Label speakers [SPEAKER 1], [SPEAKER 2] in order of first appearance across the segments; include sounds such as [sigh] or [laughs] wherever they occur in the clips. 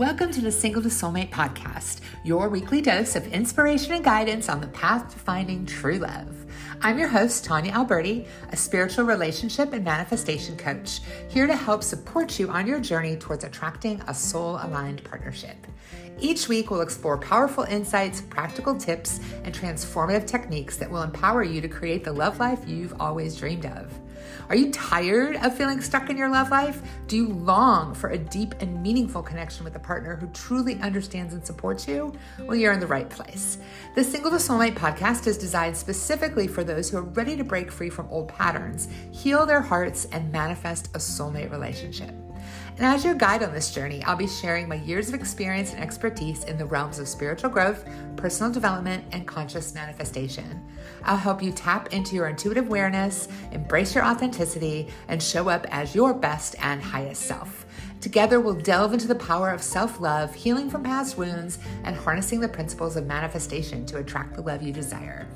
[SPEAKER 1] Welcome to the Single to Soulmate podcast, your weekly dose of inspiration and guidance on the path to finding true love. I'm your host, Tanya Alberti, a spiritual relationship and manifestation coach, here to help support you on your journey towards attracting a soul aligned partnership. Each week, we'll explore powerful insights, practical tips, and transformative techniques that will empower you to create the love life you've always dreamed of. Are you tired of feeling stuck in your love life? Do you long for a deep and meaningful connection with a partner who truly understands and supports you? Well, you're in the right place. The Single to Soulmate podcast is designed specifically for those who are ready to break free from old patterns, heal their hearts, and manifest a soulmate relationship. And as your guide on this journey, I'll be sharing my years of experience and expertise in the realms of spiritual growth, personal development, and conscious manifestation. I'll help you tap into your intuitive awareness, embrace your authenticity, and show up as your best and highest self. Together, we'll delve into the power of self love, healing from past wounds, and harnessing the principles of manifestation to attract the love you desire.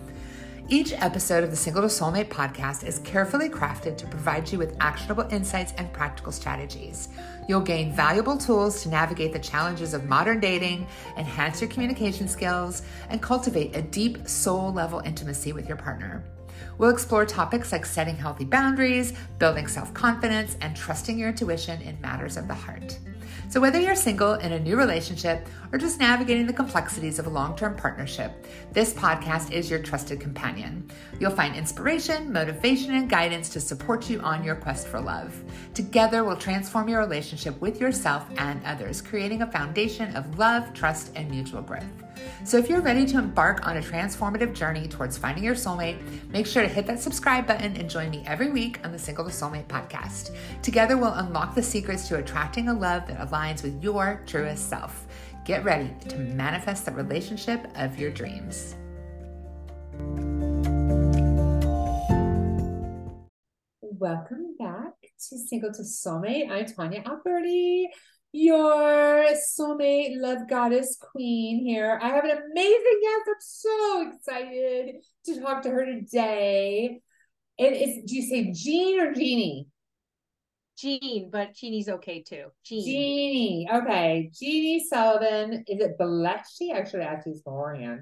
[SPEAKER 1] Each episode of the Single to Soulmate podcast is carefully crafted to provide you with actionable insights and practical strategies. You'll gain valuable tools to navigate the challenges of modern dating, enhance your communication skills, and cultivate a deep soul level intimacy with your partner. We'll explore topics like setting healthy boundaries, building self confidence, and trusting your intuition in matters of the heart. So, whether you're single in a new relationship or just navigating the complexities of a long term partnership, this podcast is your trusted companion. You'll find inspiration, motivation, and guidance to support you on your quest for love. Together, we'll transform your relationship with yourself and others, creating a foundation of love, trust, and mutual growth. So, if you're ready to embark on a transformative journey towards finding your soulmate, make sure to hit that subscribe button and join me every week on the Single to Soulmate podcast. Together, we'll unlock the secrets to attracting a love that aligns with your truest self. Get ready to manifest the relationship of your dreams. Welcome back to Single to Soulmate. I'm Tanya Alberti your soulmate love goddess queen here. I have an amazing guest. I'm so excited to talk to her today. And It is, do you say Jean or Jeannie?
[SPEAKER 2] Jean, but Jeannie's okay too.
[SPEAKER 1] Jean. Jeannie. Okay. Jeannie Sullivan. Is it Billeci? Actually, actually, beforehand.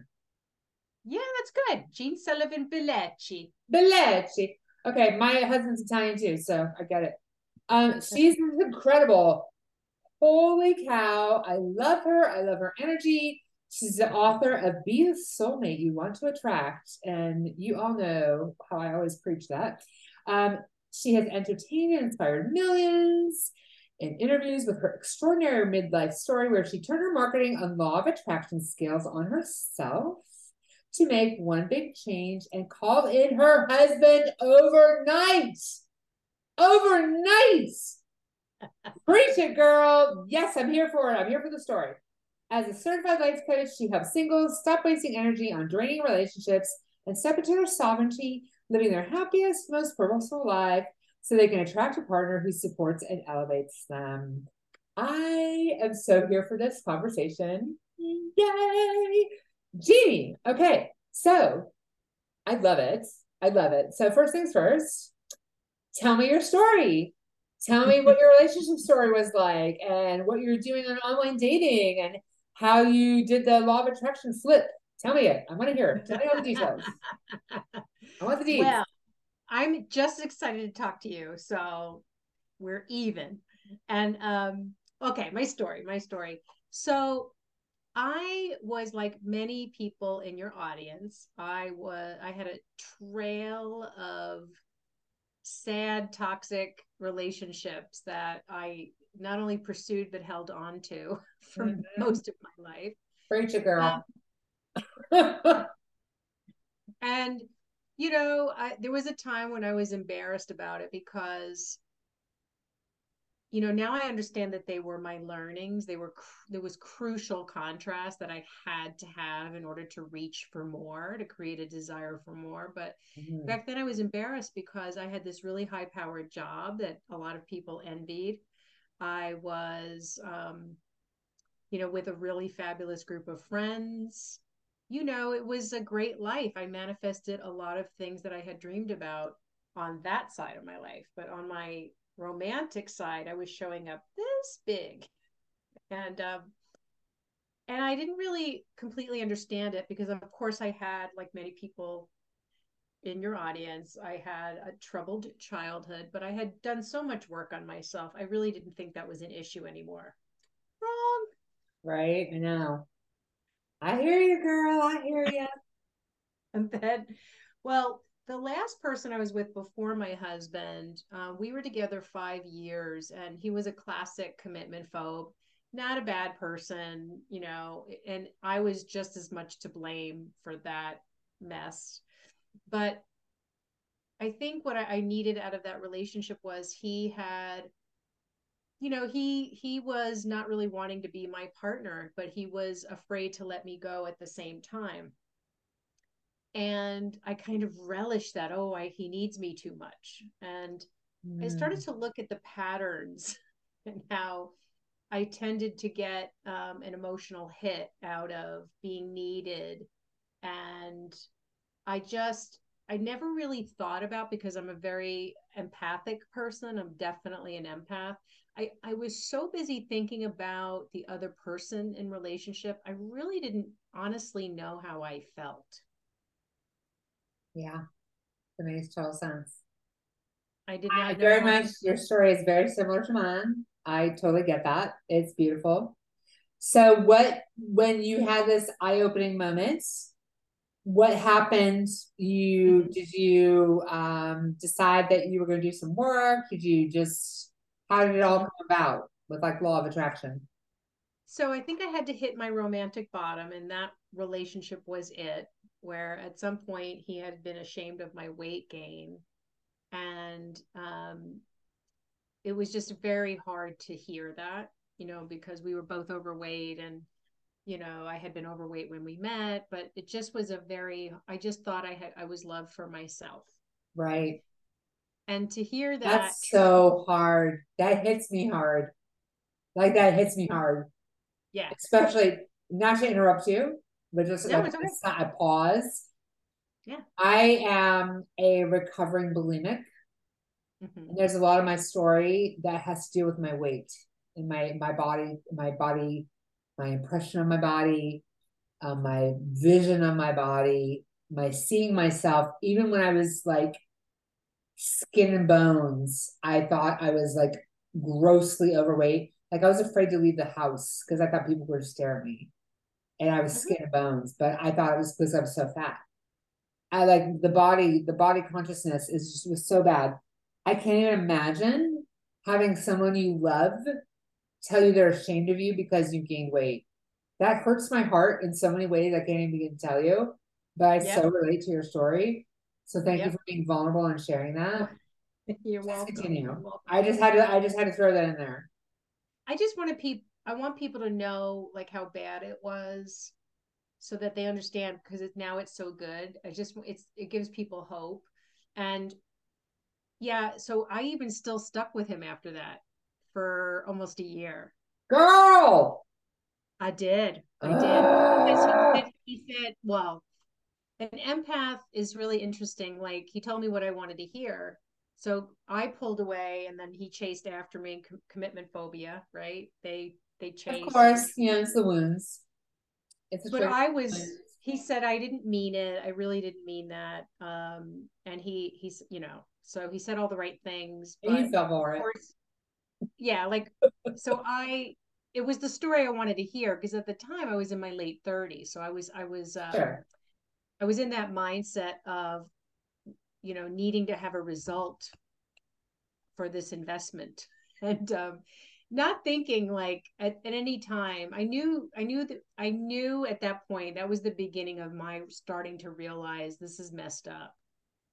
[SPEAKER 2] Yeah, that's good. Jean Sullivan Billeci.
[SPEAKER 1] Billeci. Okay, my husband's Italian too, so I get it. Um, she's incredible holy cow, I love her. I love her energy. She's the author of Be the Soulmate You Want to Attract. And you all know how I always preach that. Um, she has entertained and inspired millions in interviews with her extraordinary midlife story, where she turned her marketing and law of attraction skills on herself to make one big change and called in her husband overnight. Overnight. Preach it, girl. Yes, I'm here for it. I'm here for the story. As a certified life coach, she helps singles stop wasting energy on draining relationships and step into their sovereignty, living their happiest, most purposeful life so they can attract a partner who supports and elevates them. I am so here for this conversation. Yay! Jeannie. Okay, so I love it. I love it. So, first things first, tell me your story. Tell me what your relationship story was like and what you're doing on online dating and how you did the law of attraction flip. Tell me it. I want to hear it. Tell me all the details. [laughs] I want the details. Well,
[SPEAKER 2] I'm just excited to talk to you. So we're even. And um, okay, my story, my story. So I was like many people in your audience. I was I had a trail of sad, toxic relationships that I not only pursued but held on to [laughs] for mm-hmm. most of my life.
[SPEAKER 1] Preach it, girl.
[SPEAKER 2] Um, [laughs] and you know, I, there was a time when I was embarrassed about it because you know now i understand that they were my learnings. They were there was crucial contrast that i had to have in order to reach for more to create a desire for more. But mm-hmm. back then i was embarrassed because i had this really high powered job that a lot of people envied. I was um, you know with a really fabulous group of friends. You know it was a great life. I manifested a lot of things that i had dreamed about on that side of my life but on my romantic side, I was showing up this big. and um, and I didn't really completely understand it because, of course, I had, like many people in your audience, I had a troubled childhood, but I had done so much work on myself. I really didn't think that was an issue anymore. Wrong.
[SPEAKER 3] Right. I know. I hear you, girl. I hear you. [laughs]
[SPEAKER 2] and then, well, the last person I was with before my husband, uh, we were together five years, and he was a classic commitment phobe not a bad person, you know, and I was just as much to blame for that mess. But I think what I needed out of that relationship was he had you know he he was not really wanting to be my partner but he was afraid to let me go at the same time and i kind of relished that oh I, he needs me too much and mm. i started hmm. to look at the patterns [laughs] and how I tended to get um, an emotional hit out of being needed. And I just, I never really thought about because I'm a very empathic person. I'm definitely an empath. I, I was so busy thinking about the other person in relationship. I really didn't honestly know how I felt.
[SPEAKER 3] Yeah, that makes total sense.
[SPEAKER 2] I did not.
[SPEAKER 3] I very much. Your story is very similar to mine. I totally get that. It's beautiful. So, what when you had this eye-opening moment? What happened? You mm-hmm. did you um, decide that you were going to do some work? Did you just how did it all come about with like law of attraction?
[SPEAKER 2] So I think I had to hit my romantic bottom, and that relationship was it. Where at some point he had been ashamed of my weight gain, and um, it was just very hard to hear that, you know, because we were both overweight and you know, I had been overweight when we met, but it just was a very I just thought I had I was loved for myself.
[SPEAKER 3] Right.
[SPEAKER 2] And to hear that
[SPEAKER 3] That's so hard. That hits me hard. Like that hits me hard.
[SPEAKER 2] Yeah.
[SPEAKER 3] Especially not to interrupt you, but just no, like a pause.
[SPEAKER 2] Yeah.
[SPEAKER 3] I am a recovering bulimic. Mm-hmm. there's a lot of my story that has to do with my weight and my my body, my body, my impression of my body, uh, my vision of my body, my seeing myself. Even when I was like skin and bones, I thought I was like grossly overweight. Like I was afraid to leave the house because I thought people were stare at me, and I was mm-hmm. skin and bones. But I thought it was because I was so fat. I like the body, the body consciousness is just was so bad. I can't even imagine having someone you love tell you they're ashamed of you because you gained weight. That hurts my heart in so many ways I can't even begin to tell you. But I yep. so relate to your story. So thank yep. you for being vulnerable and sharing that. [laughs]
[SPEAKER 2] You're welcome.
[SPEAKER 3] Continue.
[SPEAKER 2] You're welcome.
[SPEAKER 3] I just had to I just had to throw that in there.
[SPEAKER 2] I just want to people I want people to know like how bad it was so that they understand because it, now it's so good. I just it's it gives people hope. And yeah, so I even still stuck with him after that for almost a year.
[SPEAKER 3] Girl,
[SPEAKER 2] I did. I did. Ah! Because he, said, he said, well, an empath is really interesting. Like he told me what I wanted to hear. So I pulled away and then he chased after me com- commitment phobia, right? They they chased.
[SPEAKER 3] Of course, yeah, it's the wounds.
[SPEAKER 2] It's but I was he said I didn't mean it. I really didn't mean that. Um and he he's you know, so he said all the right things.
[SPEAKER 3] But you fell for it.
[SPEAKER 2] yeah, like so I it was the story I wanted to hear because at the time I was in my late 30s. So I was I was um, sure. I was in that mindset of you know needing to have a result for this investment [laughs] and um not thinking like at, at any time i knew i knew that i knew at that point that was the beginning of my starting to realize this is messed up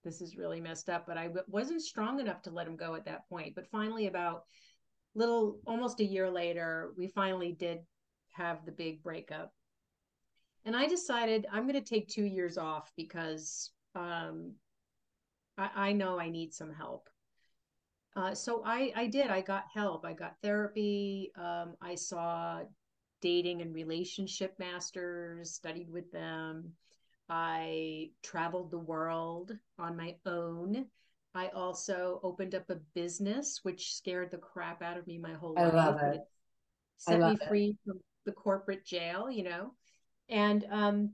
[SPEAKER 2] this is really messed up. But I w- wasn't strong enough to let him go at that point. But finally, about little almost a year later, we finally did have the big breakup. And I decided I'm going to take two years off because um, I, I know I need some help. Uh, so I, I did. I got help. I got therapy. Um, I saw dating and relationship masters, studied with them. I traveled the world on my own. I also opened up a business, which scared the crap out of me my whole
[SPEAKER 3] I
[SPEAKER 2] life.
[SPEAKER 3] love it.
[SPEAKER 2] set me free it. from the corporate jail, you know. And um,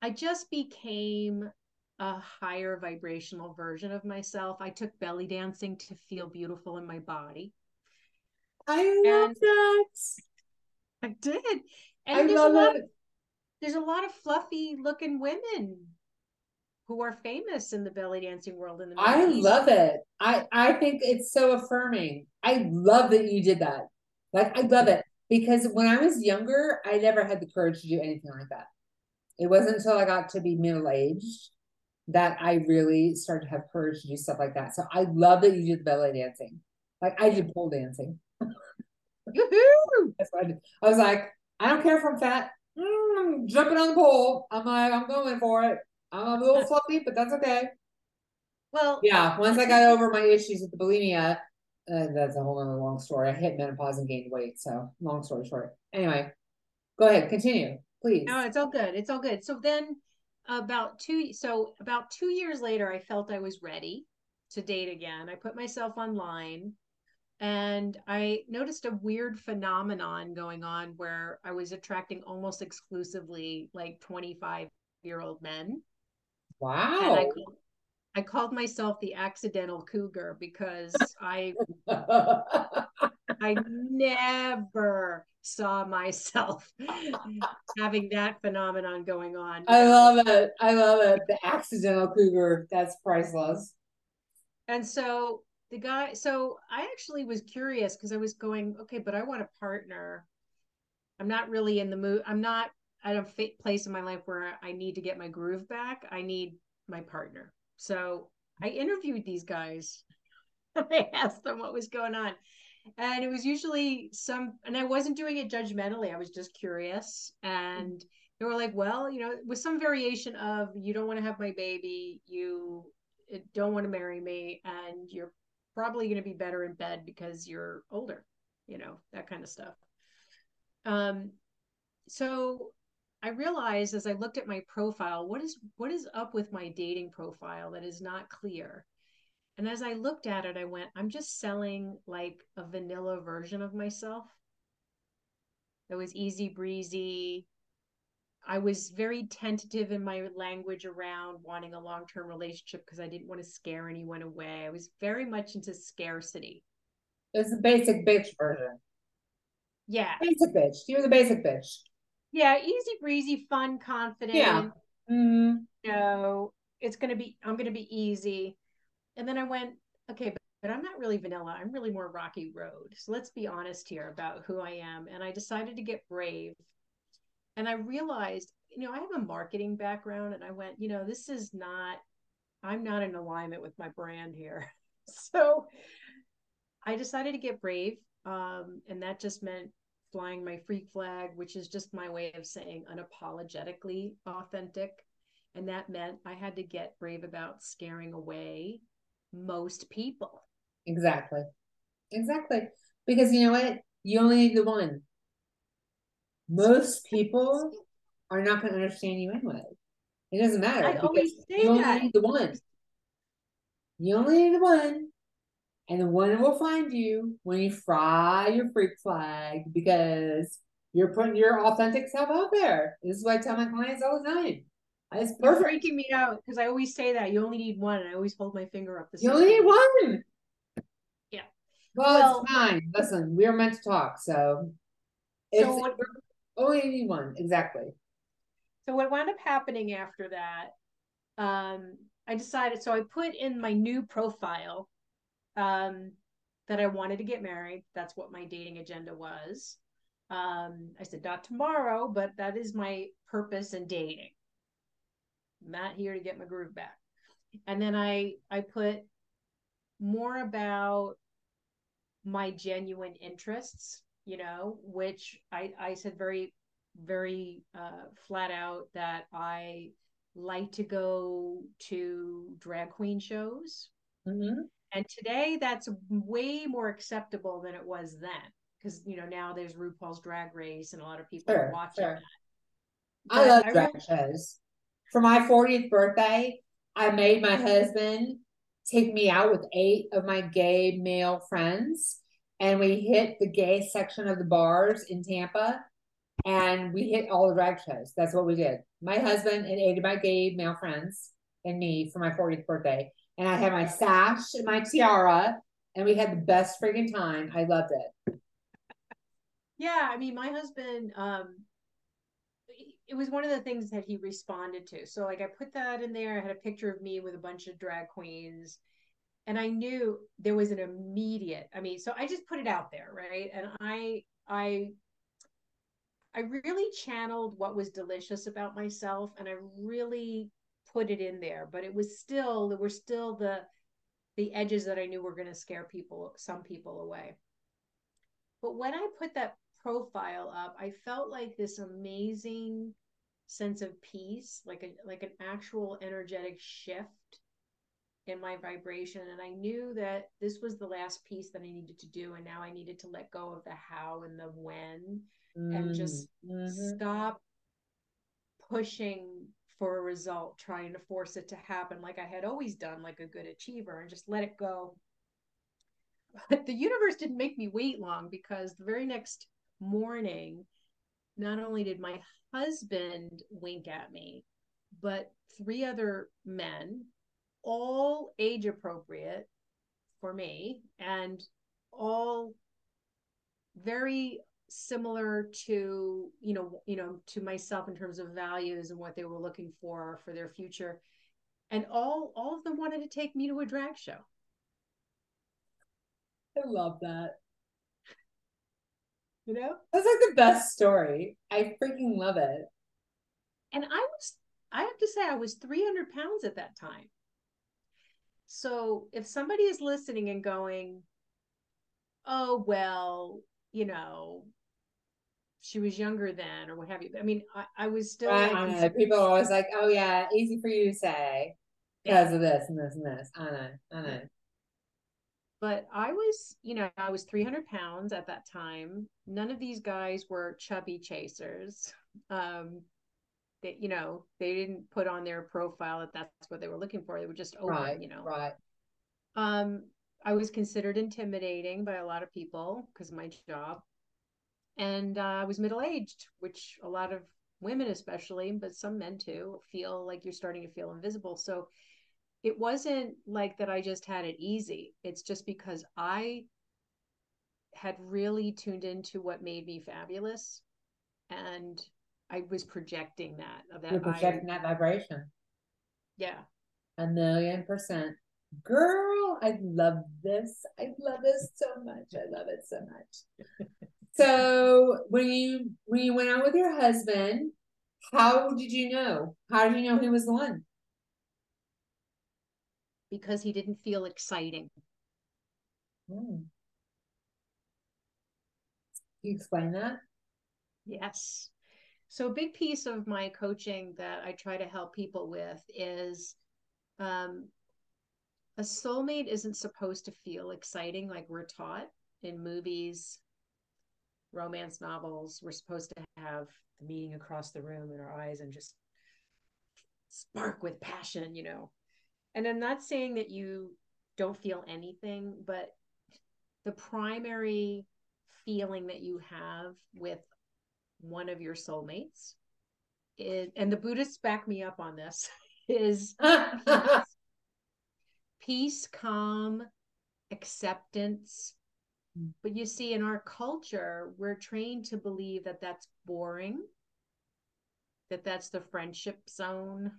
[SPEAKER 2] I just became a higher vibrational version of myself. I took belly dancing to feel beautiful in my body.
[SPEAKER 3] I love and that.
[SPEAKER 2] I did. And
[SPEAKER 3] I
[SPEAKER 2] there's
[SPEAKER 3] love
[SPEAKER 2] a lot
[SPEAKER 3] it.
[SPEAKER 2] Of, there's a lot of fluffy looking women who are famous in the belly dancing world in the
[SPEAKER 3] I love it. I I think it's so affirming. I love that you did that. Like I love it because when I was younger, I never had the courage to do anything like that. It wasn't until I got to be middle aged that I really started to have courage to do stuff like that. So I love that you did the belly dancing. Like I did pole dancing. [laughs] That's what I did. I was like, I don't care if I'm fat. Mm, jumping on the pole. I'm like, I'm going for it. I'm a little fluffy, but that's okay.
[SPEAKER 2] Well,
[SPEAKER 3] yeah. Once I got over my issues with the bulimia, uh, that's a whole other long story. I hit menopause and gained weight. So long story short. Anyway, go ahead, continue, please.
[SPEAKER 2] No, it's all good. It's all good. So then, about two, so about two years later, I felt I was ready to date again. I put myself online and I noticed a weird phenomenon going on where I was attracting almost exclusively like 25 year old men.
[SPEAKER 3] Wow.
[SPEAKER 2] And I called, I called myself the accidental cougar because I [laughs] I never saw myself [laughs] having that phenomenon going on.
[SPEAKER 3] I love it. I love it. The accidental cougar. That's priceless.
[SPEAKER 2] And so the guy, so I actually was curious because I was going, okay, but I want a partner. I'm not really in the mood. I'm not at a place in my life where I need to get my groove back. I need my partner. So I interviewed these guys. [laughs] I asked them what was going on. And it was usually some, and I wasn't doing it judgmentally. I was just curious. And they were like, well, you know, with some variation of, you don't want to have my baby, you eh, don't want to marry me, and you're probably going to be better in bed because you're older, you know, that kind of stuff. Um, so I realized as I looked at my profile, what is what is up with my dating profile that is not clear. And as I looked at it, I went, I'm just selling like a vanilla version of myself. It was easy breezy. I was very tentative in my language around wanting a long term relationship because I didn't want to scare anyone away. I was very much into scarcity.
[SPEAKER 3] It's the basic bitch version.
[SPEAKER 2] Yeah.
[SPEAKER 3] Basic bitch. You're the basic bitch
[SPEAKER 2] yeah, easy breezy, fun, confident.
[SPEAKER 3] Yeah. Mm-hmm.
[SPEAKER 2] You know, it's gonna be I'm gonna be easy. And then I went, okay, but, but I'm not really vanilla. I'm really more rocky road. So let's be honest here about who I am. And I decided to get brave. And I realized, you know, I have a marketing background and I went, you know, this is not I'm not in alignment with my brand here. [laughs] so I decided to get brave. Um, and that just meant flying my freak flag, which is just my way of saying unapologetically authentic. And that meant I had to get brave about scaring away most people.
[SPEAKER 3] Exactly. Exactly. Because you know what? You only need the one. Most people are not going to understand you anyway. It doesn't matter.
[SPEAKER 2] I always say
[SPEAKER 3] you
[SPEAKER 2] that.
[SPEAKER 3] only need the one. You only need the one and the one will find you when you fry your freak flag because you're putting your authentic self out there. This is what I tell my clients all the time. It's
[SPEAKER 2] perfect. You're freaking me out because I always say that you only need one, and I always hold my finger up.
[SPEAKER 3] The you only need one.
[SPEAKER 2] Yeah.
[SPEAKER 3] Well, well, it's fine. Listen, we are meant to talk, so. So what? Only need one exactly.
[SPEAKER 2] So what wound up happening after that? Um, I decided. So I put in my new profile um, that I wanted to get married. That's what my dating agenda was. Um, I said, not tomorrow, but that is my purpose in dating. Not here to get my groove back. And then I I put more about my genuine interests, you know, which I, I said very, very uh, flat out that I like to go to drag queen shows. Mm-hmm. And today that's way more acceptable than it was then. Because you know, now there's RuPaul's drag race and a lot of people sure, are watching sure. that.
[SPEAKER 3] But I love I drag really- shows. For my 40th birthday, I made my husband take me out with eight of my gay male friends.
[SPEAKER 1] and we hit the gay section of the bars in Tampa, and we hit all the drag shows. That's what we did. My husband and eight of my gay male friends and me for my 40th birthday. And I had my sash and my tiara, and we had the best freaking time. I loved it.
[SPEAKER 2] Yeah, I mean, my husband, um, it was one of the things that he responded to. So, like, I put that in there. I had a picture of me with a bunch of drag queens, and I knew there was an immediate. I mean, so I just put it out there, right? And I, I I really channeled what was delicious about myself and I really put it in there, but it was still there were still the the edges that I knew were going to scare people some people away. But when I put that profile up, I felt like this amazing sense of peace, like a like an actual energetic shift in my vibration and I knew that this was the last piece that I needed to do and now I needed to let go of the how and the when mm-hmm. and just mm-hmm. stop pushing for a result, trying to force it to happen like I had always done, like a good achiever, and just let it go. But the universe didn't make me wait long because the very next morning, not only did my husband wink at me, but three other men, all age appropriate for me, and all very similar to you know you know to myself in terms of values and what they were looking for for their future. And all all of them wanted to take me to a drag show.
[SPEAKER 1] I love that
[SPEAKER 2] you know
[SPEAKER 1] that's like the best story i freaking love it
[SPEAKER 2] and i was i have to say i was 300 pounds at that time so if somebody is listening and going oh well you know she was younger then or what have you. I mean, I, I was still.
[SPEAKER 1] Right, like, know. People are always like, "Oh yeah, easy for you to say because yeah. of this and this and this." I know, I know.
[SPEAKER 2] But I was, you know, I was 300 pounds at that time. None of these guys were chubby chasers. Um, that you know, they didn't put on their profile that that's what they were looking for. They were just open,
[SPEAKER 1] right,
[SPEAKER 2] you know.
[SPEAKER 1] Right.
[SPEAKER 2] Um, I was considered intimidating by a lot of people because my job and uh, I was middle aged, which a lot of women, especially, but some men too, feel like you're starting to feel invisible. So it wasn't like that I just had it easy. It's just because I had really tuned into what made me fabulous and I was projecting that
[SPEAKER 1] of that. You're projecting I, that vibration.
[SPEAKER 2] Yeah.
[SPEAKER 1] A million percent. Girl, I love this. I love this so much. I love it so much. So when you when you went out with your husband, how did you know? How did you know he was the one?
[SPEAKER 2] Because he didn't feel exciting.
[SPEAKER 1] Can you explain that?
[SPEAKER 2] Yes. So a big piece of my coaching that I try to help people with is um, a soulmate isn't supposed to feel exciting like we're taught in movies, romance novels, we're supposed to have the meeting across the room in our eyes and just spark with passion, you know. And I'm not saying that you don't feel anything, but the primary feeling that you have with one of your soulmates is, and the Buddhists back me up on this, [laughs] is peace, [laughs] peace, calm, acceptance, hmm. but you see, in our culture, we're trained to believe that that's boring, that that's the friendship zone,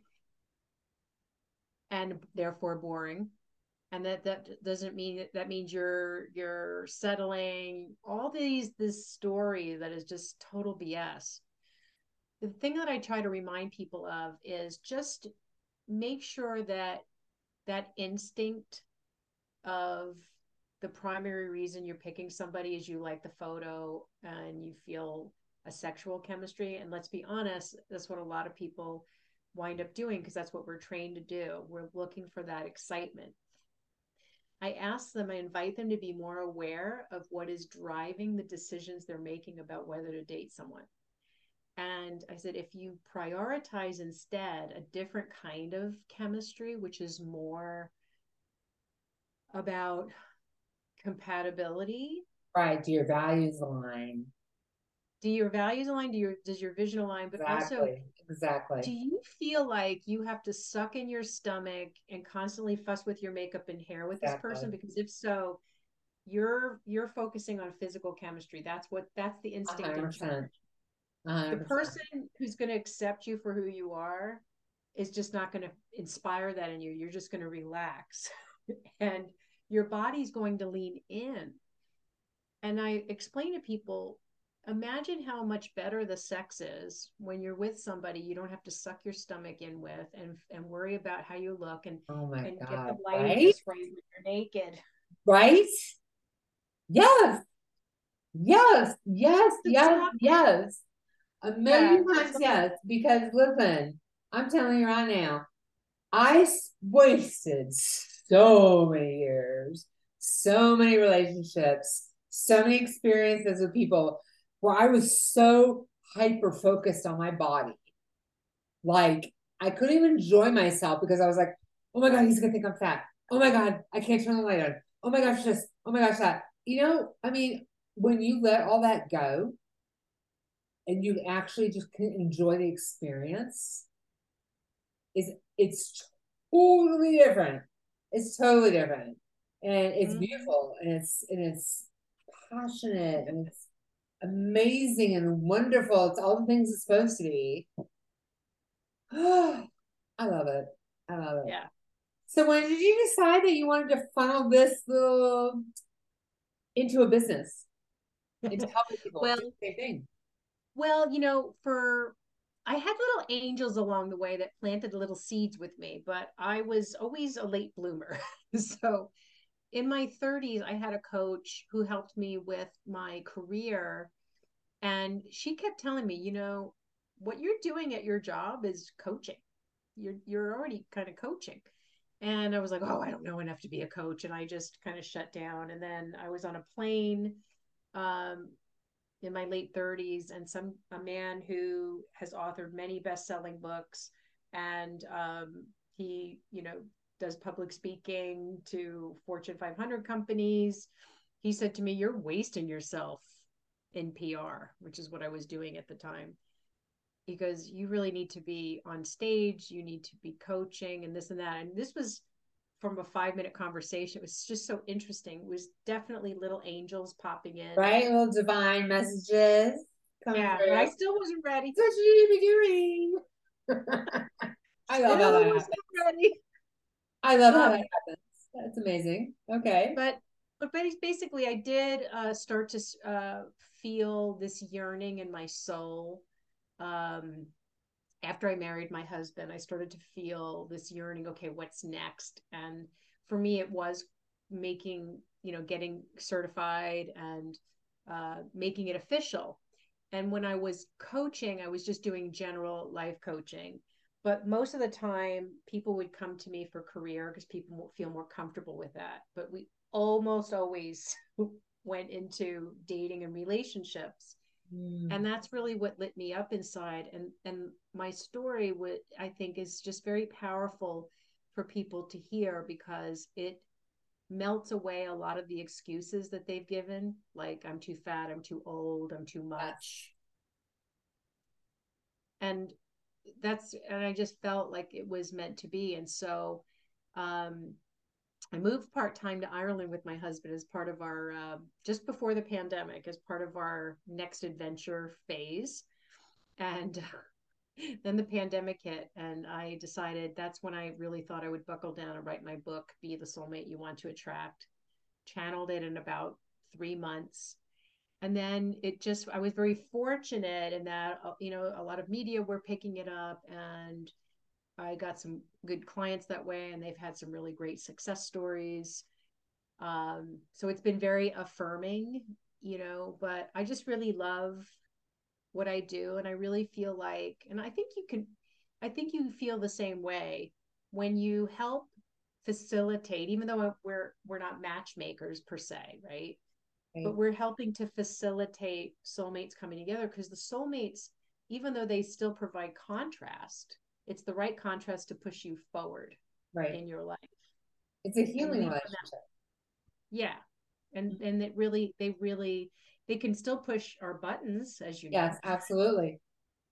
[SPEAKER 2] and therefore boring. And that that doesn't mean that means you're you're settling. All these this story that is just total BS. The thing that I try to remind people of is just make sure that that instinct of the primary reason you're picking somebody is you like the photo and you feel a sexual chemistry. And let's be honest, that's what a lot of people wind up doing because that's what we're trained to do. We're looking for that excitement. I ask them, I invite them to be more aware of what is driving the decisions they're making about whether to date someone. And I said, if you prioritize instead a different kind of chemistry, which is more about compatibility
[SPEAKER 3] Right. Do your values align?
[SPEAKER 2] Do your values align? Do your does your vision align? But
[SPEAKER 3] exactly.
[SPEAKER 2] also
[SPEAKER 3] exactly.
[SPEAKER 2] Do you feel like you have to suck in your stomach and constantly fuss with your makeup and hair with exactly. this person? Because if so, you're you're focusing on physical chemistry. That's what that's the instinct. 100%. 100%. The person who's going to accept you for who you are is just not going to inspire that in you. You're just going to relax. [laughs] and your body's going to lean in. And I explain to people imagine how much better the sex is when you're with somebody you don't have to suck your stomach in with and and worry about how you look and,
[SPEAKER 3] oh my
[SPEAKER 2] and
[SPEAKER 3] God,
[SPEAKER 2] get the right? when you're naked.
[SPEAKER 3] Right? Yes. Yes. Yes. Yes. Yes. A million yeah. times yes. Because listen, I'm telling you right now, I wasted so many years, so many relationships, so many experiences with people where I was so hyper focused on my body. Like I couldn't even enjoy myself because I was like, oh my God, he's gonna think I'm fat. Oh my God, I can't turn the light on. Oh my gosh, this. Oh my gosh, that. You know, I mean, when you let all that go and you actually just can enjoy the experience, is it's totally different. It's totally different. And it's mm-hmm. beautiful and it's and it's passionate and it's amazing and wonderful. It's all the things it's supposed to be. [gasps] I love it. I love it.
[SPEAKER 2] Yeah.
[SPEAKER 3] So when did you decide that you wanted to funnel this little into a business? Into [laughs] helping people well, same thing.
[SPEAKER 2] Well, you know, for I had little angels along the way that planted little seeds with me, but I was always a late bloomer. [laughs] so in my 30s, I had a coach who helped me with my career. And she kept telling me, you know, what you're doing at your job is coaching. You're you're already kind of coaching. And I was like, oh, I don't know enough to be a coach. And I just kind of shut down. And then I was on a plane um, in my late 30s and some a man who has authored many best-selling books and um, he you know does public speaking to fortune 500 companies he said to me you're wasting yourself in pr which is what i was doing at the time because you really need to be on stage you need to be coaching and this and that and this was from a five minute conversation. It was just so interesting. It was definitely little angels popping in.
[SPEAKER 3] Right? Little divine messages.
[SPEAKER 2] Yeah, I still wasn't ready.
[SPEAKER 3] That's what you need to be doing. [laughs] I love how that happens. Ready. I love how that happens. That's amazing. Okay.
[SPEAKER 2] But but basically I did uh, start to uh, feel this yearning in my soul. Um, after I married my husband, I started to feel this yearning, okay, what's next? And for me, it was making, you know, getting certified and uh, making it official. And when I was coaching, I was just doing general life coaching. But most of the time, people would come to me for career because people feel more comfortable with that. But we almost always [laughs] went into dating and relationships Mm. And that's really what lit me up inside. And and my story would I think is just very powerful for people to hear because it melts away a lot of the excuses that they've given, like I'm too fat, I'm too old, I'm too much. And that's and I just felt like it was meant to be. And so um I moved part time to Ireland with my husband as part of our uh, just before the pandemic, as part of our next adventure phase. And [laughs] then the pandemic hit, and I decided that's when I really thought I would buckle down and write my book, Be the Soulmate You Want to Attract. Channeled it in about three months. And then it just, I was very fortunate in that, uh, you know, a lot of media were picking it up and I got some good clients that way, and they've had some really great success stories. Um, so it's been very affirming, you know, but I just really love what I do. And I really feel like, and I think you can, I think you feel the same way when you help facilitate, even though we're, we're not matchmakers per se, right? Right. But we're helping to facilitate soulmates coming together because the soulmates, even though they still provide contrast, it's the right contrast to push you forward
[SPEAKER 3] right.
[SPEAKER 2] in your life.
[SPEAKER 3] It's a healing relationship.
[SPEAKER 2] Yeah. And mm-hmm. and that really they really they can still push our buttons as you
[SPEAKER 3] know. yes absolutely.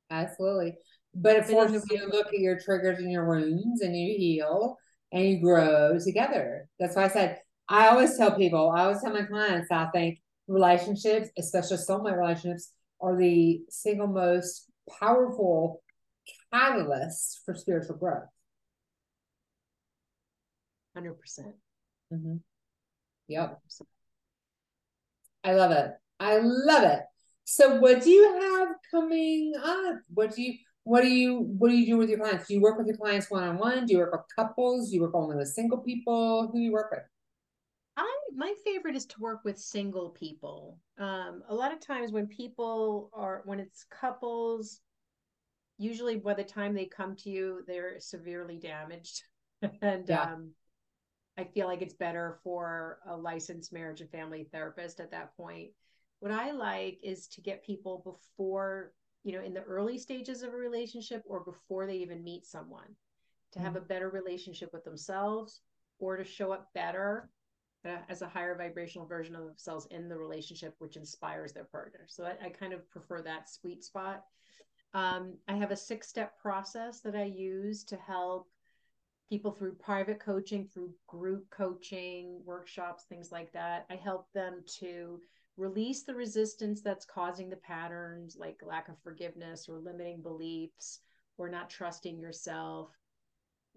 [SPEAKER 3] Absolutely. But it forces
[SPEAKER 2] you
[SPEAKER 3] to look at your triggers and your wounds and you heal and you grow together. That's why i said i always tell people i always tell my clients i think relationships especially soulmate relationships are the single most powerful catalyst for spiritual growth.
[SPEAKER 2] 100%.
[SPEAKER 3] Mm-hmm. yep. 100%. i love it. I love it. So what do you have coming up? What do you what do you what do you do with your clients? Do you work with your clients one-on-one? Do you work with couples? Do you work only with single people? Who do you work with
[SPEAKER 2] I my favorite is to work with single people. Um, a lot of times when people are when it's couples, usually by the time they come to you, they're severely damaged, [laughs] and yeah. um, I feel like it's better for a licensed marriage and family therapist at that point. What I like is to get people before you know in the early stages of a relationship or before they even meet someone to have mm-hmm. a better relationship with themselves or to show up better as a higher vibrational version of themselves in the relationship, which inspires their partner. So I, I kind of prefer that sweet spot. Um, I have a six step process that I use to help people through private coaching, through group coaching, workshops, things like that. I help them to release the resistance that's causing the patterns like lack of forgiveness or limiting beliefs or not trusting yourself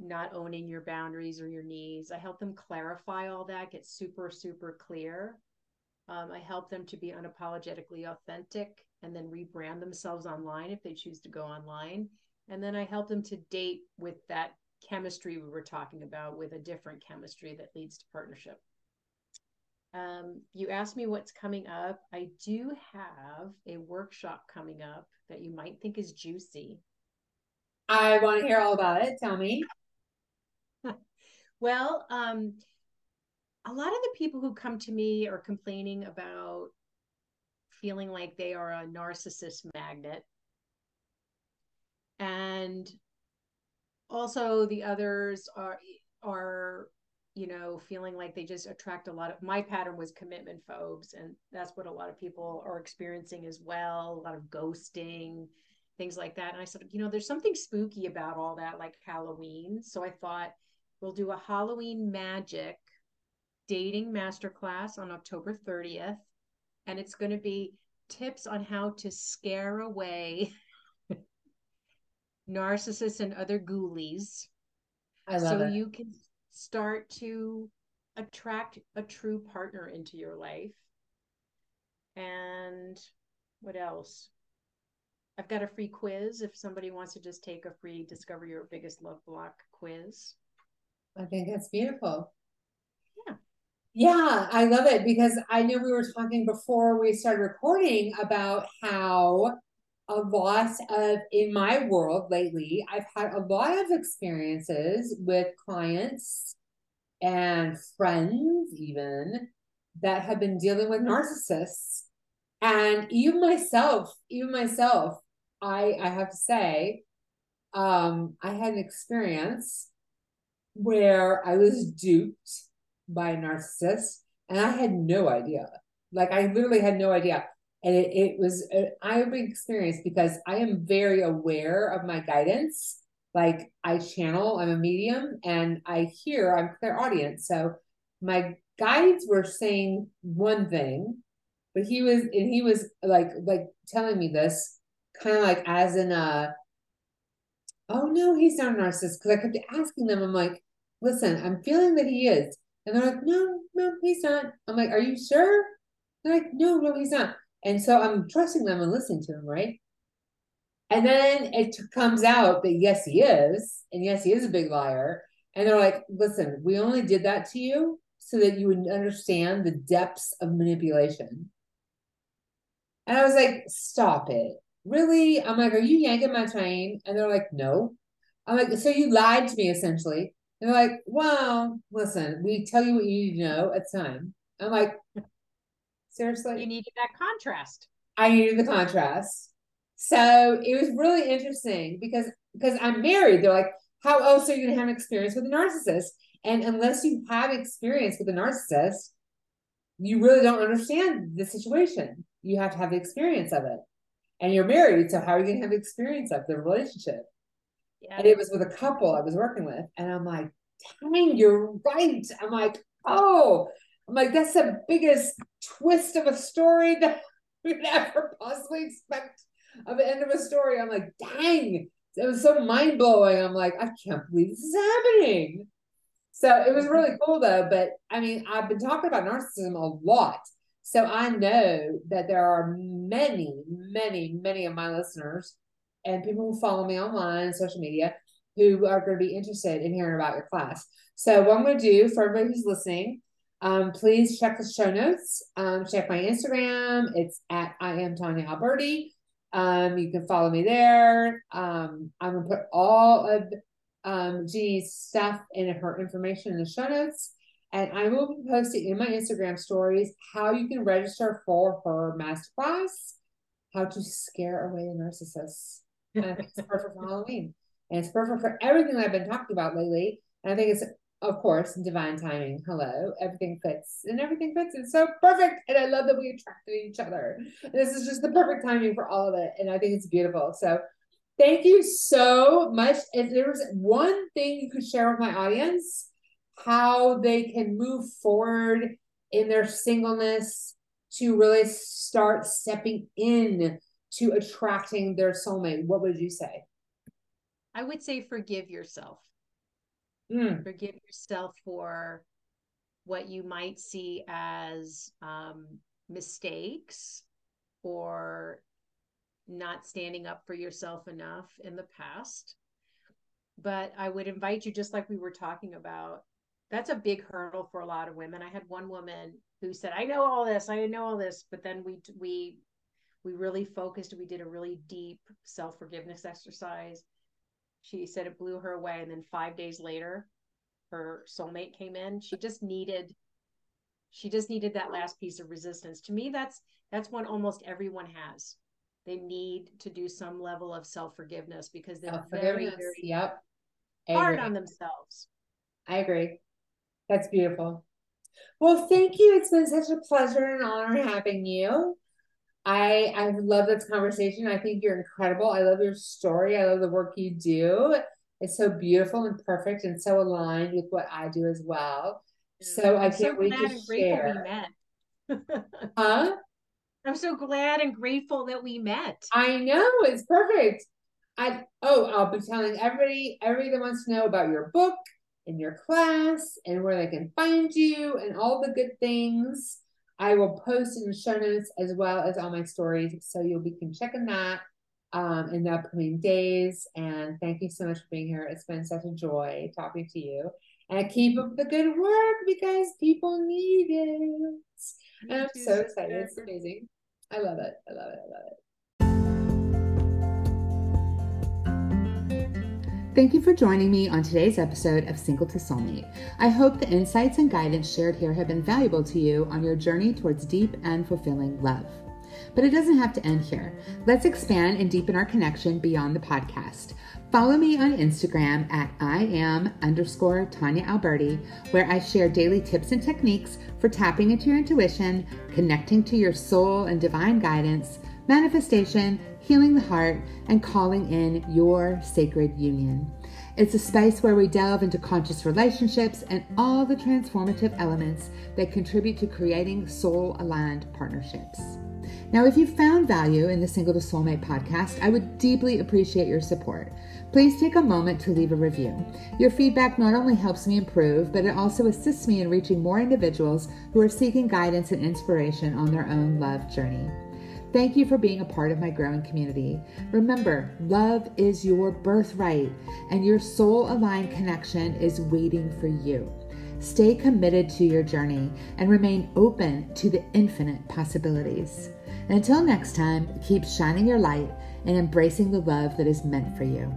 [SPEAKER 2] not owning your boundaries or your needs. I help them clarify all that, get super, super clear. Um, I help them to be unapologetically authentic and then rebrand themselves online if they choose to go online. And then I help them to date with that chemistry we were talking about, with a different chemistry that leads to partnership. Um, you asked me what's coming up. I do have a workshop coming up that you might think is juicy.
[SPEAKER 3] I want to hear all about it. Tell me. [laughs]
[SPEAKER 2] Well, um, a lot of the people who come to me are complaining about feeling like they are a narcissist magnet. And also the others are are you know feeling like they just attract a lot of my pattern was commitment phobes and that's what a lot of people are experiencing as well a lot of ghosting things like that and i said you know there's something spooky about all that like halloween so i thought We'll do a Halloween magic dating masterclass on October 30th. And it's going to be tips on how to scare away [laughs] narcissists and other ghoulies.
[SPEAKER 3] I love
[SPEAKER 2] so
[SPEAKER 3] it.
[SPEAKER 2] you can start to attract a true partner into your life. And what else? I've got a free quiz if somebody wants to just take a free Discover Your Biggest Love Block quiz.
[SPEAKER 3] I think that's beautiful.
[SPEAKER 2] Yeah.
[SPEAKER 3] Yeah, I love it because I know we were talking before we started recording about how a lot of in my world lately, I've had a lot of experiences with clients and friends, even that have been dealing with narcissists. And even myself, even myself, I I have to say, um, I had an experience where I was duped by a narcissist and I had no idea. Like I literally had no idea. And it, it was an eye-opening experience because I am very aware of my guidance. Like I channel, I'm a medium, and I hear, I'm their audience, So my guides were saying one thing, but he was and he was like like telling me this kind of like as in a oh no, he's not a narcissist. Because I kept asking them, I'm like, listen, I'm feeling that he is. And they're like, no, no, he's not. I'm like, are you sure? They're like, no, no, he's not. And so I'm trusting them and listening to them, right? And then it comes out that yes, he is. And yes, he is a big liar. And they're like, listen, we only did that to you so that you would understand the depths of manipulation. And I was like, stop it. Really? I'm like, are you yanking my chain? And they're like, no. I'm like, so you lied to me essentially. And they're like, well, listen, we tell you what you need to know at the time. I'm like, seriously?
[SPEAKER 2] You needed that contrast.
[SPEAKER 3] I needed the contrast. So it was really interesting because because I'm married. They're like, how else are you gonna have an experience with a narcissist? And unless you have experience with a narcissist, you really don't understand the situation. You have to have the experience of it. And you're married, so how are you gonna have the experience of the relationship? Yeah. And it was with a couple I was working with, and I'm like, dang, you're right. I'm like, oh, I'm like, that's the biggest twist of a story [laughs] that we'd ever possibly expect of the end of a story. I'm like, dang, it was so mind blowing. I'm like, I can't believe this is happening. So it was really cool though. But I mean, I've been talking about narcissism a lot. So I know that there are many, many, many of my listeners and people who follow me online, social media, who are going to be interested in hearing about your class. So what I'm going to do for everybody who's listening, um, please check the show notes. Um, check my Instagram. It's at I am Tanya Alberti. Um, you can follow me there. Um, I'm gonna put all of um, Jeanne's stuff and her information in the show notes. And I will be posting in my Instagram stories how you can register for her masterclass, how to scare away the narcissists. And I think it's perfect for Halloween. And it's perfect for everything I've been talking about lately. And I think it's of course, divine timing. Hello, everything fits and everything fits. It's so perfect. And I love that we attracted each other. This is just the perfect timing for all of it. And I think it's beautiful. So thank you so much. If there was one thing you could share with my audience, how they can move forward in their singleness to really start stepping in to attracting their soulmate, what would you say?
[SPEAKER 2] I would say forgive yourself
[SPEAKER 3] Mm.
[SPEAKER 2] Forgive yourself for what you might see as um, mistakes or not standing up for yourself enough in the past. But I would invite you, just like we were talking about, that's a big hurdle for a lot of women. I had one woman who said, "I know all this, I know all this," but then we we we really focused. We did a really deep self forgiveness exercise, she said it blew her away. And then five days later, her soulmate came in. She just needed she just needed that last piece of resistance. To me, that's that's what almost everyone has. They need to do some level of self forgiveness because they're very, very
[SPEAKER 3] yep.
[SPEAKER 2] hard on themselves.
[SPEAKER 3] I agree. That's beautiful. Well, thank you. It's been such a pleasure and honor having you. I I love this conversation. I think you're incredible. I love your story. I love the work you do. It's so beautiful and perfect and so aligned with what I do as well. So I'm I can't so wait to share.
[SPEAKER 2] We met. [laughs] huh? I'm so glad and grateful that we met.
[SPEAKER 3] I know it's perfect. I oh, I'll be telling everybody everybody that wants to know about your book and your class and where they can find you and all the good things. I will post in the show notes as well as all my stories. So you'll be can checking that um, in the upcoming days. And thank you so much for being here. It's been such a joy talking to you. And keep up the good work because people need it. And I'm so excited. It's amazing. I love it. I love it. I love it.
[SPEAKER 1] Thank you for joining me on today's episode of Single to Soulmate. I hope the insights and guidance shared here have been valuable to you on your journey towards deep and fulfilling love. But it doesn't have to end here. Let's expand and deepen our connection beyond the podcast. Follow me on Instagram at I am underscore Tanya Alberti, where I share daily tips and techniques for tapping into your intuition, connecting to your soul and divine guidance, manifestation, healing the heart, and calling in your sacred union. It's a space where we delve into conscious relationships and all the transformative elements that contribute to creating soul aligned partnerships. Now, if you found value in the Single to Soulmate podcast, I would deeply appreciate your support. Please take a moment to leave a review. Your feedback not only helps me improve, but it also assists me in reaching more individuals who are seeking guidance and inspiration on their own love journey. Thank you for being a part of my growing community. Remember, love is your birthright, and your soul aligned connection is waiting for you. Stay committed to your journey and remain open to the infinite possibilities. until next time, keep shining your light and embracing the love that is meant for you.